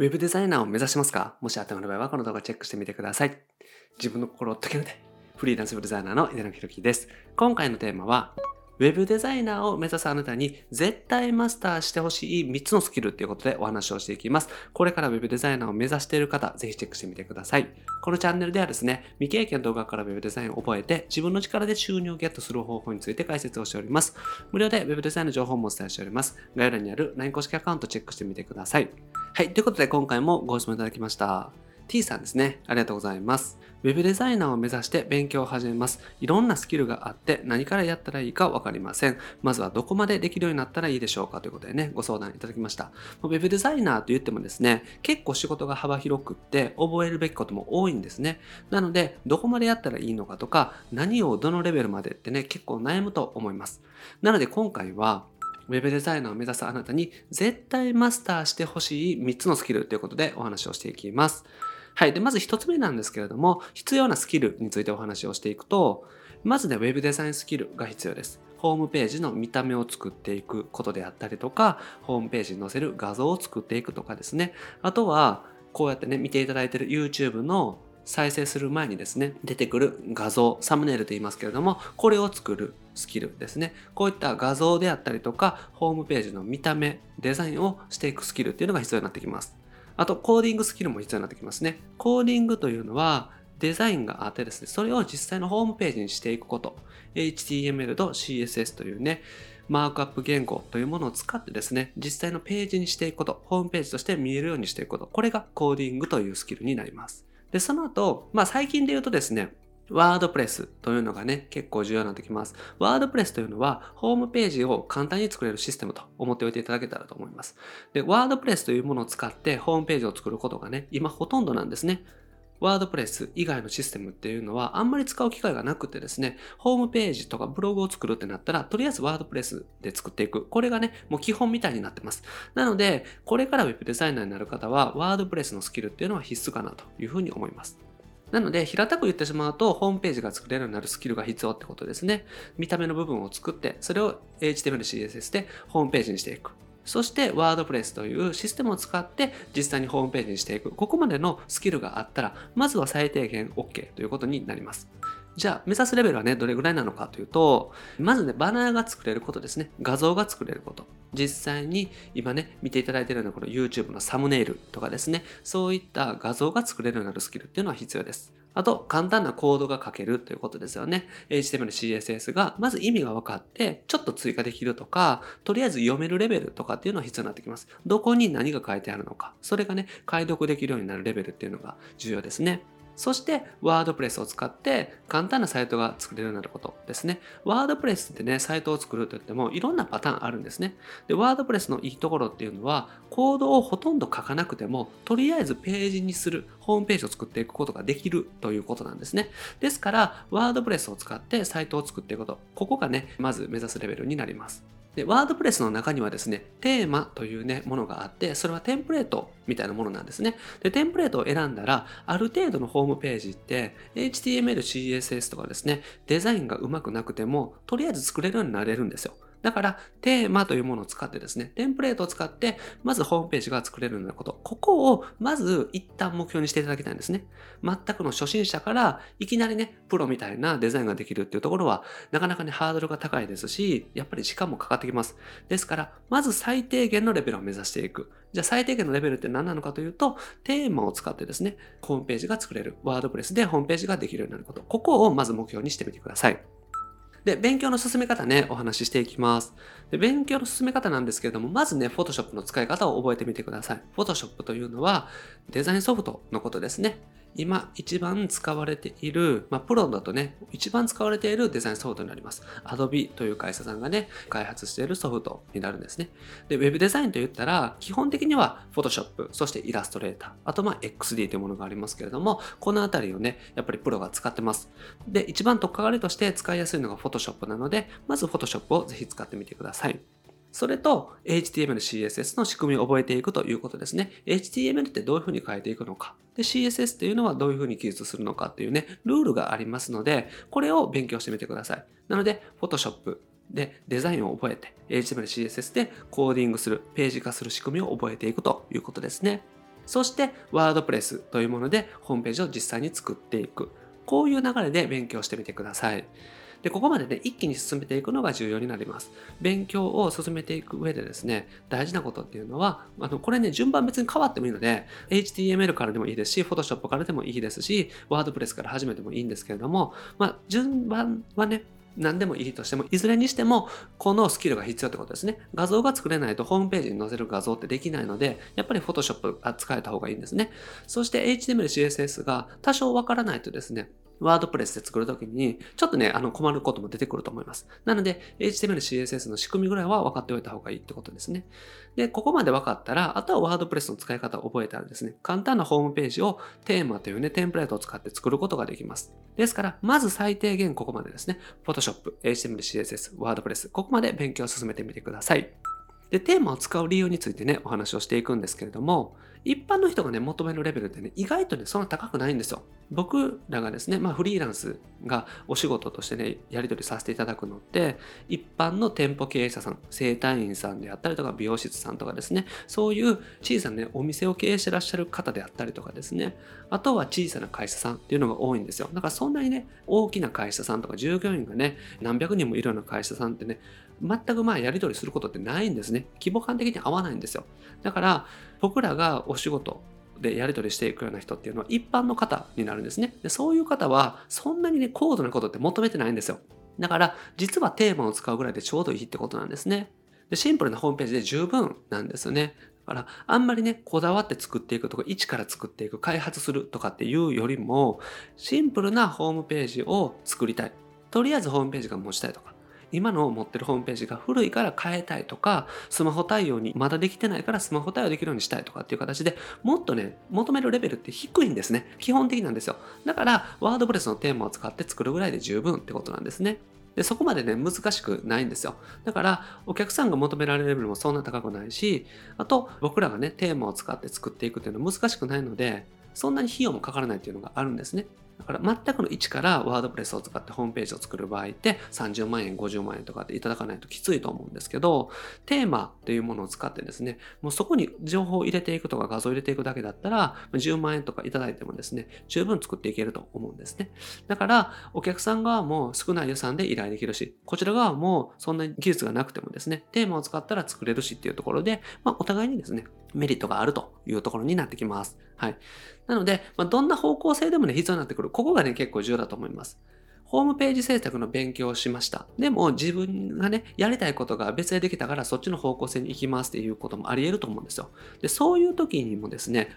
ウェブデザイナーを目指しますか？もし頭の場合はこの動画チェックしてみてください。自分の心を解けるで、フリーランスウェブデザイナーの井上弘樹です。今回のテーマは、ウェブデザイナーを目指すあなたに絶対マスターしてほしい3つのスキルということでお話をしていきます。これからウェブデザイナーを目指している方、ぜひチェックしてみてください。このチャンネルではですね、未経験の動画からウェブデザインを覚えて自分の力で収入をゲットする方法について解説をしております。無料でウェブデザインの情報もお伝えしております。概要欄にある LINE 公式アカウントチェックしてみてください。はい、ということで今回もご質問いただきました。T さんですね。ありがとうございます。ウェブデザイナーを目指して勉強を始めます。いろんなスキルがあって何からやったらいいかわかりません。まずはどこまでできるようになったらいいでしょうか？ということでね、ご相談いただきました。ウェブデザイナーと言ってもですね、結構仕事が幅広くって覚えるべきことも多いんですね。なので、どこまでやったらいいのかとか、何をどのレベルまでってね、結構悩むと思います。なので今回は、ウェブデザイナーを目指すあなたに絶対マスターしてほしい3つのスキルということでお話をしていきます。はい。で、まず一つ目なんですけれども、必要なスキルについてお話をしていくと、まずね、ウェブデザインスキルが必要です。ホームページの見た目を作っていくことであったりとか、ホームページに載せる画像を作っていくとかですね。あとは、こうやってね、見ていただいている YouTube の再生する前にですね、出てくる画像、サムネイルと言いますけれども、これを作るスキルですね。こういった画像であったりとか、ホームページの見た目、デザインをしていくスキルっていうのが必要になってきます。あと、コーディングスキルも必要になってきますね。コーディングというのは、デザインがあってですね、それを実際のホームページにしていくこと。HTML と CSS というね、マークアップ言語というものを使ってですね、実際のページにしていくこと、ホームページとして見えるようにしていくこと、これがコーディングというスキルになります。で、その後、まあ最近で言うとですね、ワードプレスというのがね、結構重要になってきます。ワードプレスというのは、ホームページを簡単に作れるシステムと思っておいていただけたらと思います。で、ワードプレスというものを使ってホームページを作ることがね、今ほとんどなんですね。ワードプレス以外のシステムっていうのはあんまり使う機会がなくてですね、ホームページとかブログを作るってなったら、とりあえずワードプレスで作っていく。これがね、もう基本みたいになってます。なので、これから Web デザイナーになる方は、ワードプレスのスキルっていうのは必須かなというふうに思います。なので、平たく言ってしまうと、ホームページが作れるようになるスキルが必要ってことですね。見た目の部分を作って、それを HTML、CSS でホームページにしていく。そして、ワードプレスというシステムを使って実際にホームページにしていく。ここまでのスキルがあったら、まずは最低限 OK ということになります。じゃあ、目指すレベルはね、どれぐらいなのかというと、まずね、バナーが作れることですね。画像が作れること。実際に今ね、見ていただいているようなこの YouTube のサムネイルとかですね、そういった画像が作れるようになるスキルっていうのは必要です。あと、簡単なコードが書けるということですよね。HTML、CSS が、まず意味が分かって、ちょっと追加できるとか、とりあえず読めるレベルとかっていうのは必要になってきます。どこに何が書いてあるのか、それがね、解読できるようになるレベルっていうのが重要ですね。そして、ワードプレスを使って簡単なサイトが作れるようになることですね。ワードプレスってね、サイトを作るといってもいろんなパターンあるんですね。で、ワードプレスのいいところっていうのは、コードをほとんど書かなくても、とりあえずページにする、ホームページを作っていくことができるということなんですね。ですから、ワードプレスを使ってサイトを作っていくこと、ここがね、まず目指すレベルになります。で、ワードプレスの中にはですね、テーマというね、ものがあって、それはテンプレートみたいなものなんですね。で、テンプレートを選んだら、ある程度のホームページって、HTML、CSS とかですね、デザインがうまくなくても、とりあえず作れるようになれるんですよ。だから、テーマというものを使ってですね、テンプレートを使って、まずホームページが作れるようなこと。ここを、まず一旦目標にしていただきたいんですね。全くの初心者から、いきなりね、プロみたいなデザインができるっていうところは、なかなかね、ハードルが高いですし、やっぱり時間もかかってきます。ですから、まず最低限のレベルを目指していく。じゃあ最低限のレベルって何なのかというと、テーマを使ってですね、ホームページが作れる。ワードプレスでホームページができるようになること。ここをまず目標にしてみてください。で、勉強の進め方ね、お話ししていきます。で、勉強の進め方なんですけれども、まずね、Photoshop の使い方を覚えてみてください。Photoshop というのは、デザインソフトのことですね。今一番使われている、まあ、プロだとね、一番使われているデザインソフトになります。Adobe という会社さんがね、開発しているソフトになるんですね。で、Web デザインと言ったら、基本的には Photoshop、そしてイラストレーター、あとまあ XD というものがありますけれども、このあたりをね、やっぱりプロが使ってます。で、一番特化割として使いやすいのが Photoshop なので、まず Photoshop をぜひ使ってみてください。それと HTML、CSS の仕組みを覚えていくということですね。HTML ってどういうふうに変えていくのか。で、CSS っていうのはどういうふうに記述するのかっていうね、ルールがありますので、これを勉強してみてください。なので、Photoshop でデザインを覚えて、HTML、CSS でコーディングする、ページ化する仕組みを覚えていくということですね。そしてワードプレスというものでホームページを実際に作っていく。こういう流れで勉強してみてください。で、ここまでね、一気に進めていくのが重要になります。勉強を進めていく上でですね、大事なことっていうのは、あの、これね、順番別に変わってもいいので、HTML からでもいいですし、Photoshop からでもいいですし、WordPress から始めてもいいんですけれども、まあ、順番はね、何でもいいとしても、いずれにしても、このスキルが必要ってことですね。画像が作れないとホームページに載せる画像ってできないので、やっぱり Photoshop 使えた方がいいんですね。そして HTML、CSS が多少わからないとですね、ワードプレスで作るときに、ちょっとね、あの困ることも出てくると思います。なので、HTML、CSS の仕組みぐらいは分かっておいた方がいいってことですね。で、ここまで分かったら、あとはワードプレスの使い方を覚えたらですね、簡単なホームページをテーマというね、テンプレートを使って作ることができます。ですから、まず最低限ここまでですね、Photoshop、HTML、CSS、WordPress、ここまで勉強を進めてみてください。で、テーマを使う理由についてね、お話をしていくんですけれども、一般の人がね、求めるレベルってね、意外とね、そんな高くないんですよ。僕らがですね、まあフリーランスがお仕事としてね、やり取りさせていただくのって、一般の店舗経営者さん、整体院さんであったりとか、美容室さんとかですね、そういう小さなね、お店を経営してらっしゃる方であったりとかですね、あとは小さな会社さんっていうのが多いんですよ。だからそんなにね、大きな会社さんとか従業員がね、何百人もいるような会社さんってね、全くまあやり取りすることってないんですね。規模感的に合わないんですよ。だから僕らがお仕事でやり取りしていくような人っていうのは一般の方になるんですね。でそういう方はそんなにね高度なことって求めてないんですよ。だから実はテーマを使うぐらいでちょうどいいってことなんですね。でシンプルなホームページで十分なんですよね。だからあんまりねこだわって作っていくとか一から作っていく開発するとかっていうよりもシンプルなホームページを作りたい。とりあえずホームページが持ちたいとか今の持ってるホームページが古いから変えたいとか、スマホ対応にまだできてないからスマホ対応できるようにしたいとかっていう形でもっとね、求めるレベルって低いんですね。基本的なんですよ。だから、ワードプレスのテーマを使って作るぐらいで十分ってことなんですね。でそこまでね、難しくないんですよ。だから、お客さんが求められるレベルもそんな高くないし、あと、僕らがね、テーマを使って作っていくっていうのは難しくないので、そんなに費用もかからないっていうのがあるんですね。だから全くの1からワードプレスを使ってホームページを作る場合って30万円、50万円とかっていただかないときついと思うんですけど、テーマっていうものを使ってですね、もうそこに情報を入れていくとか画像を入れていくだけだったら、10万円とかいただいてもですね、十分作っていけると思うんですね。だから、お客さん側も少ない予算で依頼できるし、こちら側もそんなに技術がなくてもですね、テーマを使ったら作れるしっていうところで、まあ、お互いにですね、メリットがあるというところになってきます。はい。なので、まあ、どんな方向性でもね、必要になってくる。ここがね、結構重要だと思います。ホームページ制作の勉強をしました。でも自分がね、やりたいことが別でできたからそっちの方向性に行きますっていうこともあり得ると思うんですよ。で、そういう時にもですね、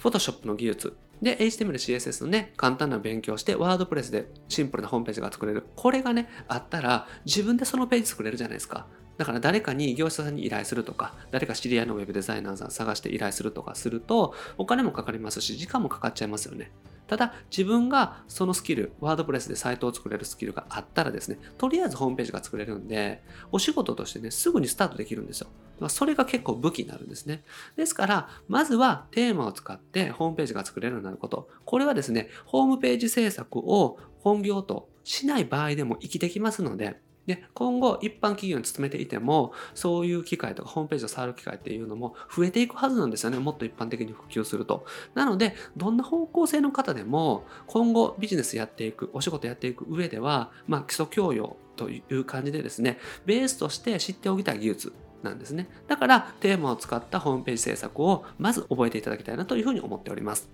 Photoshop の技術、で、HTML、CSS のね、簡単な勉強をして、ワードプレスでシンプルなホームページが作れる。これがね、あったら、自分でそのページ作れるじゃないですか。だから誰かに業者さんに依頼するとか、誰か知り合いのウェブデザイナーさん探して依頼するとかすると、お金もかかりますし、時間もかかっちゃいますよね。ただ、自分がそのスキル、ワードプレスでサイトを作れるスキルがあったらですね、とりあえずホームページが作れるんで、お仕事としてね、すぐにスタートできるんですよ。それが結構武器になるんですね。ですから、まずはテーマを使ってホームページが作れるようになること。これはですね、ホームページ制作を本業としない場合でも生きてきますので、で、今後一般企業に勤めていても、そういう機会とかホームページを触る機会っていうのも増えていくはずなんですよね。もっと一般的に普及すると。なので、どんな方向性の方でも、今後ビジネスやっていく、お仕事やっていく上では、まあ基礎教養という感じでですね、ベースとして知っておきたい技術なんですね。だからテーマを使ったホームページ制作をまず覚えていただきたいなというふうに思っております。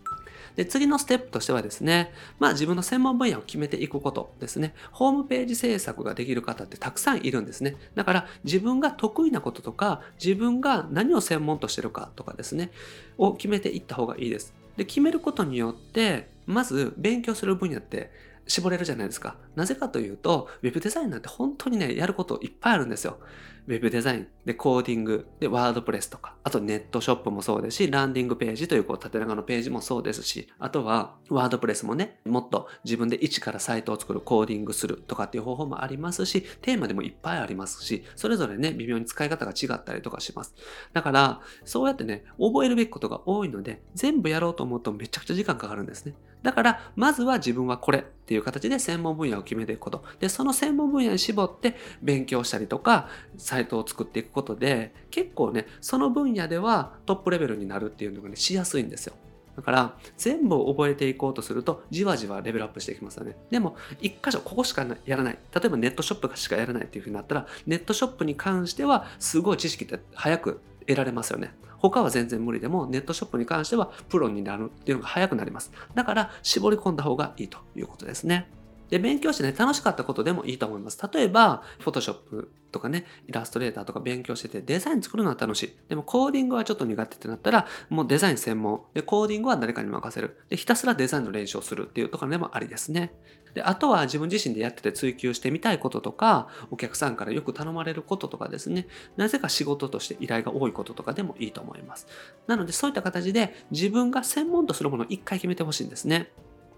で、次のステップとしてはですね、まあ自分の専門分野を決めていくことですね。ホームページ制作ができる方ってたくさんいるんですね。だから自分が得意なこととか、自分が何を専門としてるかとかですね、を決めていった方がいいです。で、決めることによって、まず勉強する分野って絞れるじゃないですか。なぜかというと、ウェブデザインなんて本当にね、やることいっぱいあるんですよ。ウェブデザイン、で、コーディング、で、ワードプレスとか、あとネットショップもそうですし、ランディングページというこう縦長のページもそうですし、あとはワードプレスもね、もっと自分で一からサイトを作る、コーディングするとかっていう方法もありますし、テーマでもいっぱいありますし、それぞれね、微妙に使い方が違ったりとかします。だから、そうやってね、覚えるべきことが多いので、全部やろうと思うとめちゃくちゃ時間かかるんですね。だから、まずは自分はこれっていう形で専門分野を決めていくこと。で、その専門分野に絞って勉強したりとか、ササイトを作っていくことで、結構ね、その分野ではトップレベルになるっていうのがね、しやすいんですよ。だから全部を覚えていこうとするとじわじわレベルアップしていきますよね。でも一箇所ここしかやらない。例えばネットショップしかやらないっていうふうになったらネットショップに関してはすごい知識って早く得られますよね。他は全然無理でもネットショップに関してはプロになるっていうのが早くなります。だから絞り込んだ方がいいということですね。で、勉強してね、楽しかったことでもいいと思います。例えば、フォトショップとかね、イラストレーターとか勉強してて、デザイン作るのは楽しい。でも、コーディングはちょっと苦手ってなったら、もうデザイン専門。で、コーディングは誰かに任せる。で、ひたすらデザインの練習をするっていうところでもありですね。で、あとは自分自身でやってて追求してみたいこととか、お客さんからよく頼まれることとかですね、なぜか仕事として依頼が多いこととかでもいいと思います。なので、そういった形で自分が専門とするものを一回決めてほしいんですね。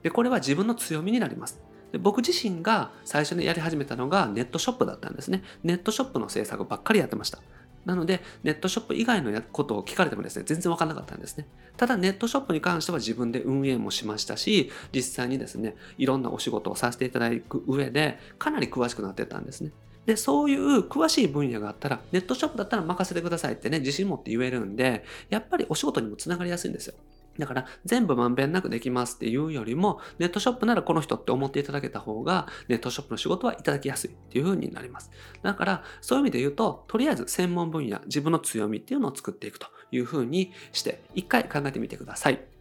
で、これは自分の強みになります。で僕自身が最初にやり始めたのがネットショップだったんですね。ネットショップの制作ばっかりやってました。なので、ネットショップ以外のことを聞かれてもですね、全然わかんなかったんですね。ただ、ネットショップに関しては自分で運営もしましたし、実際にですね、いろんなお仕事をさせていただく上で、かなり詳しくなってたんですね。で、そういう詳しい分野があったら、ネットショップだったら任せてくださいってね、自信持って言えるんで、やっぱりお仕事にもつながりやすいんですよ。だから全部まんべんなくできますっていうよりも、ネットショップならこの人って思っていただけた方が、ネットショップの仕事はいただきやすいっていう風になります。だから、そういう意味で言うと、とりあえず専門分野、自分の強みっていうのを作っていくという風にして、一回考えてみてください。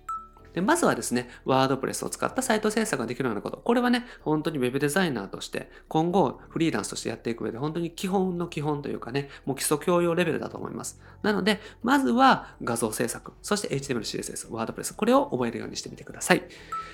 で、まずはですね、ワードプレスを使ったサイト制作ができるようなこと。これはね、本当に Web デザイナーとして、今後フリーランスとしてやっていく上で、本当に基本の基本というかね、もう基礎教養レベルだと思います。なので、まずは画像制作、そして HTML、CSS、ワードプレス、これを覚えるようにしてみてください。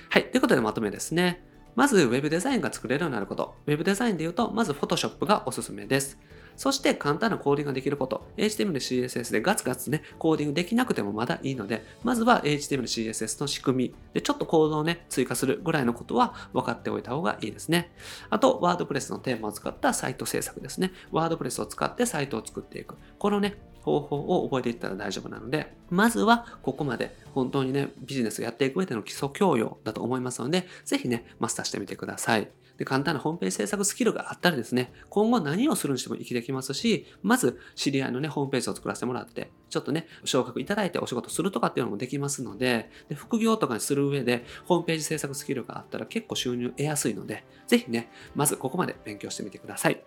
はい。ということでまとめですね。まず Web デザインが作れるようになること。Web デザインで言うと、まず Photoshop がおすすめです。そして簡単なコーディングができること。HTML、CSS でガツガツね、コーディングできなくてもまだいいので、まずは HTML、CSS の仕組みで、ちょっとコードをね、追加するぐらいのことは分かっておいた方がいいですね。あと、ワードプレスのテーマを使ったサイト制作ですね。ワードプレスを使ってサイトを作っていく。このね、方法を覚えていったら大丈夫なので、まずはここまで本当にね、ビジネスをやっていく上での基礎教養だと思いますので、ぜひね、マスターしてみてください。で、簡単なホームページ制作スキルがあったらですね、今後何をするにしても生きてきますし、まず知り合いのね、ホームページを作らせてもらって、ちょっとね、昇格いただいてお仕事するとかっていうのもできますので、で副業とかにする上で、ホームページ制作スキルがあったら結構収入得やすいので、ぜひね、まずここまで勉強してみてください。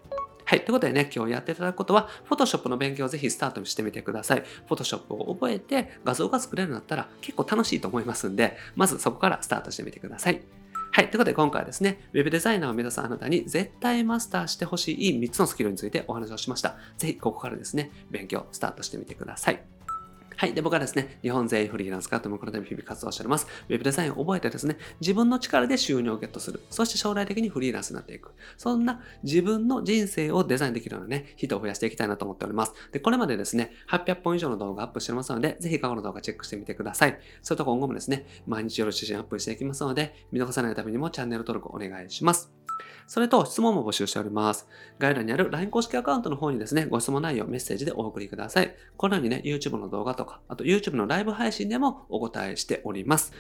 はい。ということでね、今日やっていただくことは、Photoshop の勉強をぜひスタートにしてみてください。Photoshop を覚えて画像が作れるようになったら結構楽しいと思いますんで、まずそこからスタートしてみてください。はい。ということで今回はですね、Web デザイナーを目指すあなたに絶対マスターしてほしい3つのスキルについてお話をしました。ぜひここからですね、勉強スタートしてみてください。はい。で、僕はですね、日本全員フリーランス化というこのため日々活動しております。ウェブデザインを覚えてですね、自分の力で収入をゲットする。そして将来的にフリーランスになっていく。そんな自分の人生をデザインできるようなね、人を増やしていきたいなと思っております。で、これまでですね、800本以上の動画アップしておりますので、ぜひ過去の動画チェックしてみてください。それと今後もですね、毎日夜写真アップしていきますので、見逃さないためにもチャンネル登録お願いします。それと質問も募集しております。概要欄にある LINE 公式アカウントの方にですね、ご質問内容、メッセージでお送りください。このようにね、YouTube の動画とか、あと YouTube のライブ配信でもお答えしております。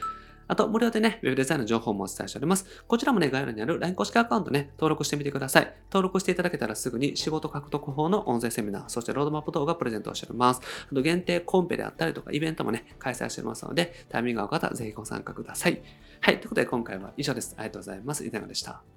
あと、無料でね、ウェブデザインの情報もお伝えしております。こちらもね、概要欄にある LINE 公式アカウントね、登録してみてください。登録していただけたらすぐに仕事獲得法の音声セミナー、そしてロードマップ動画プレゼントをしております。あと、限定コンペであったりとか、イベントもね、開催しておりますので、タイミングが合う方、ぜひご参加ください。はい、ということで今回は以上です。ありがとうございます。いかがでした？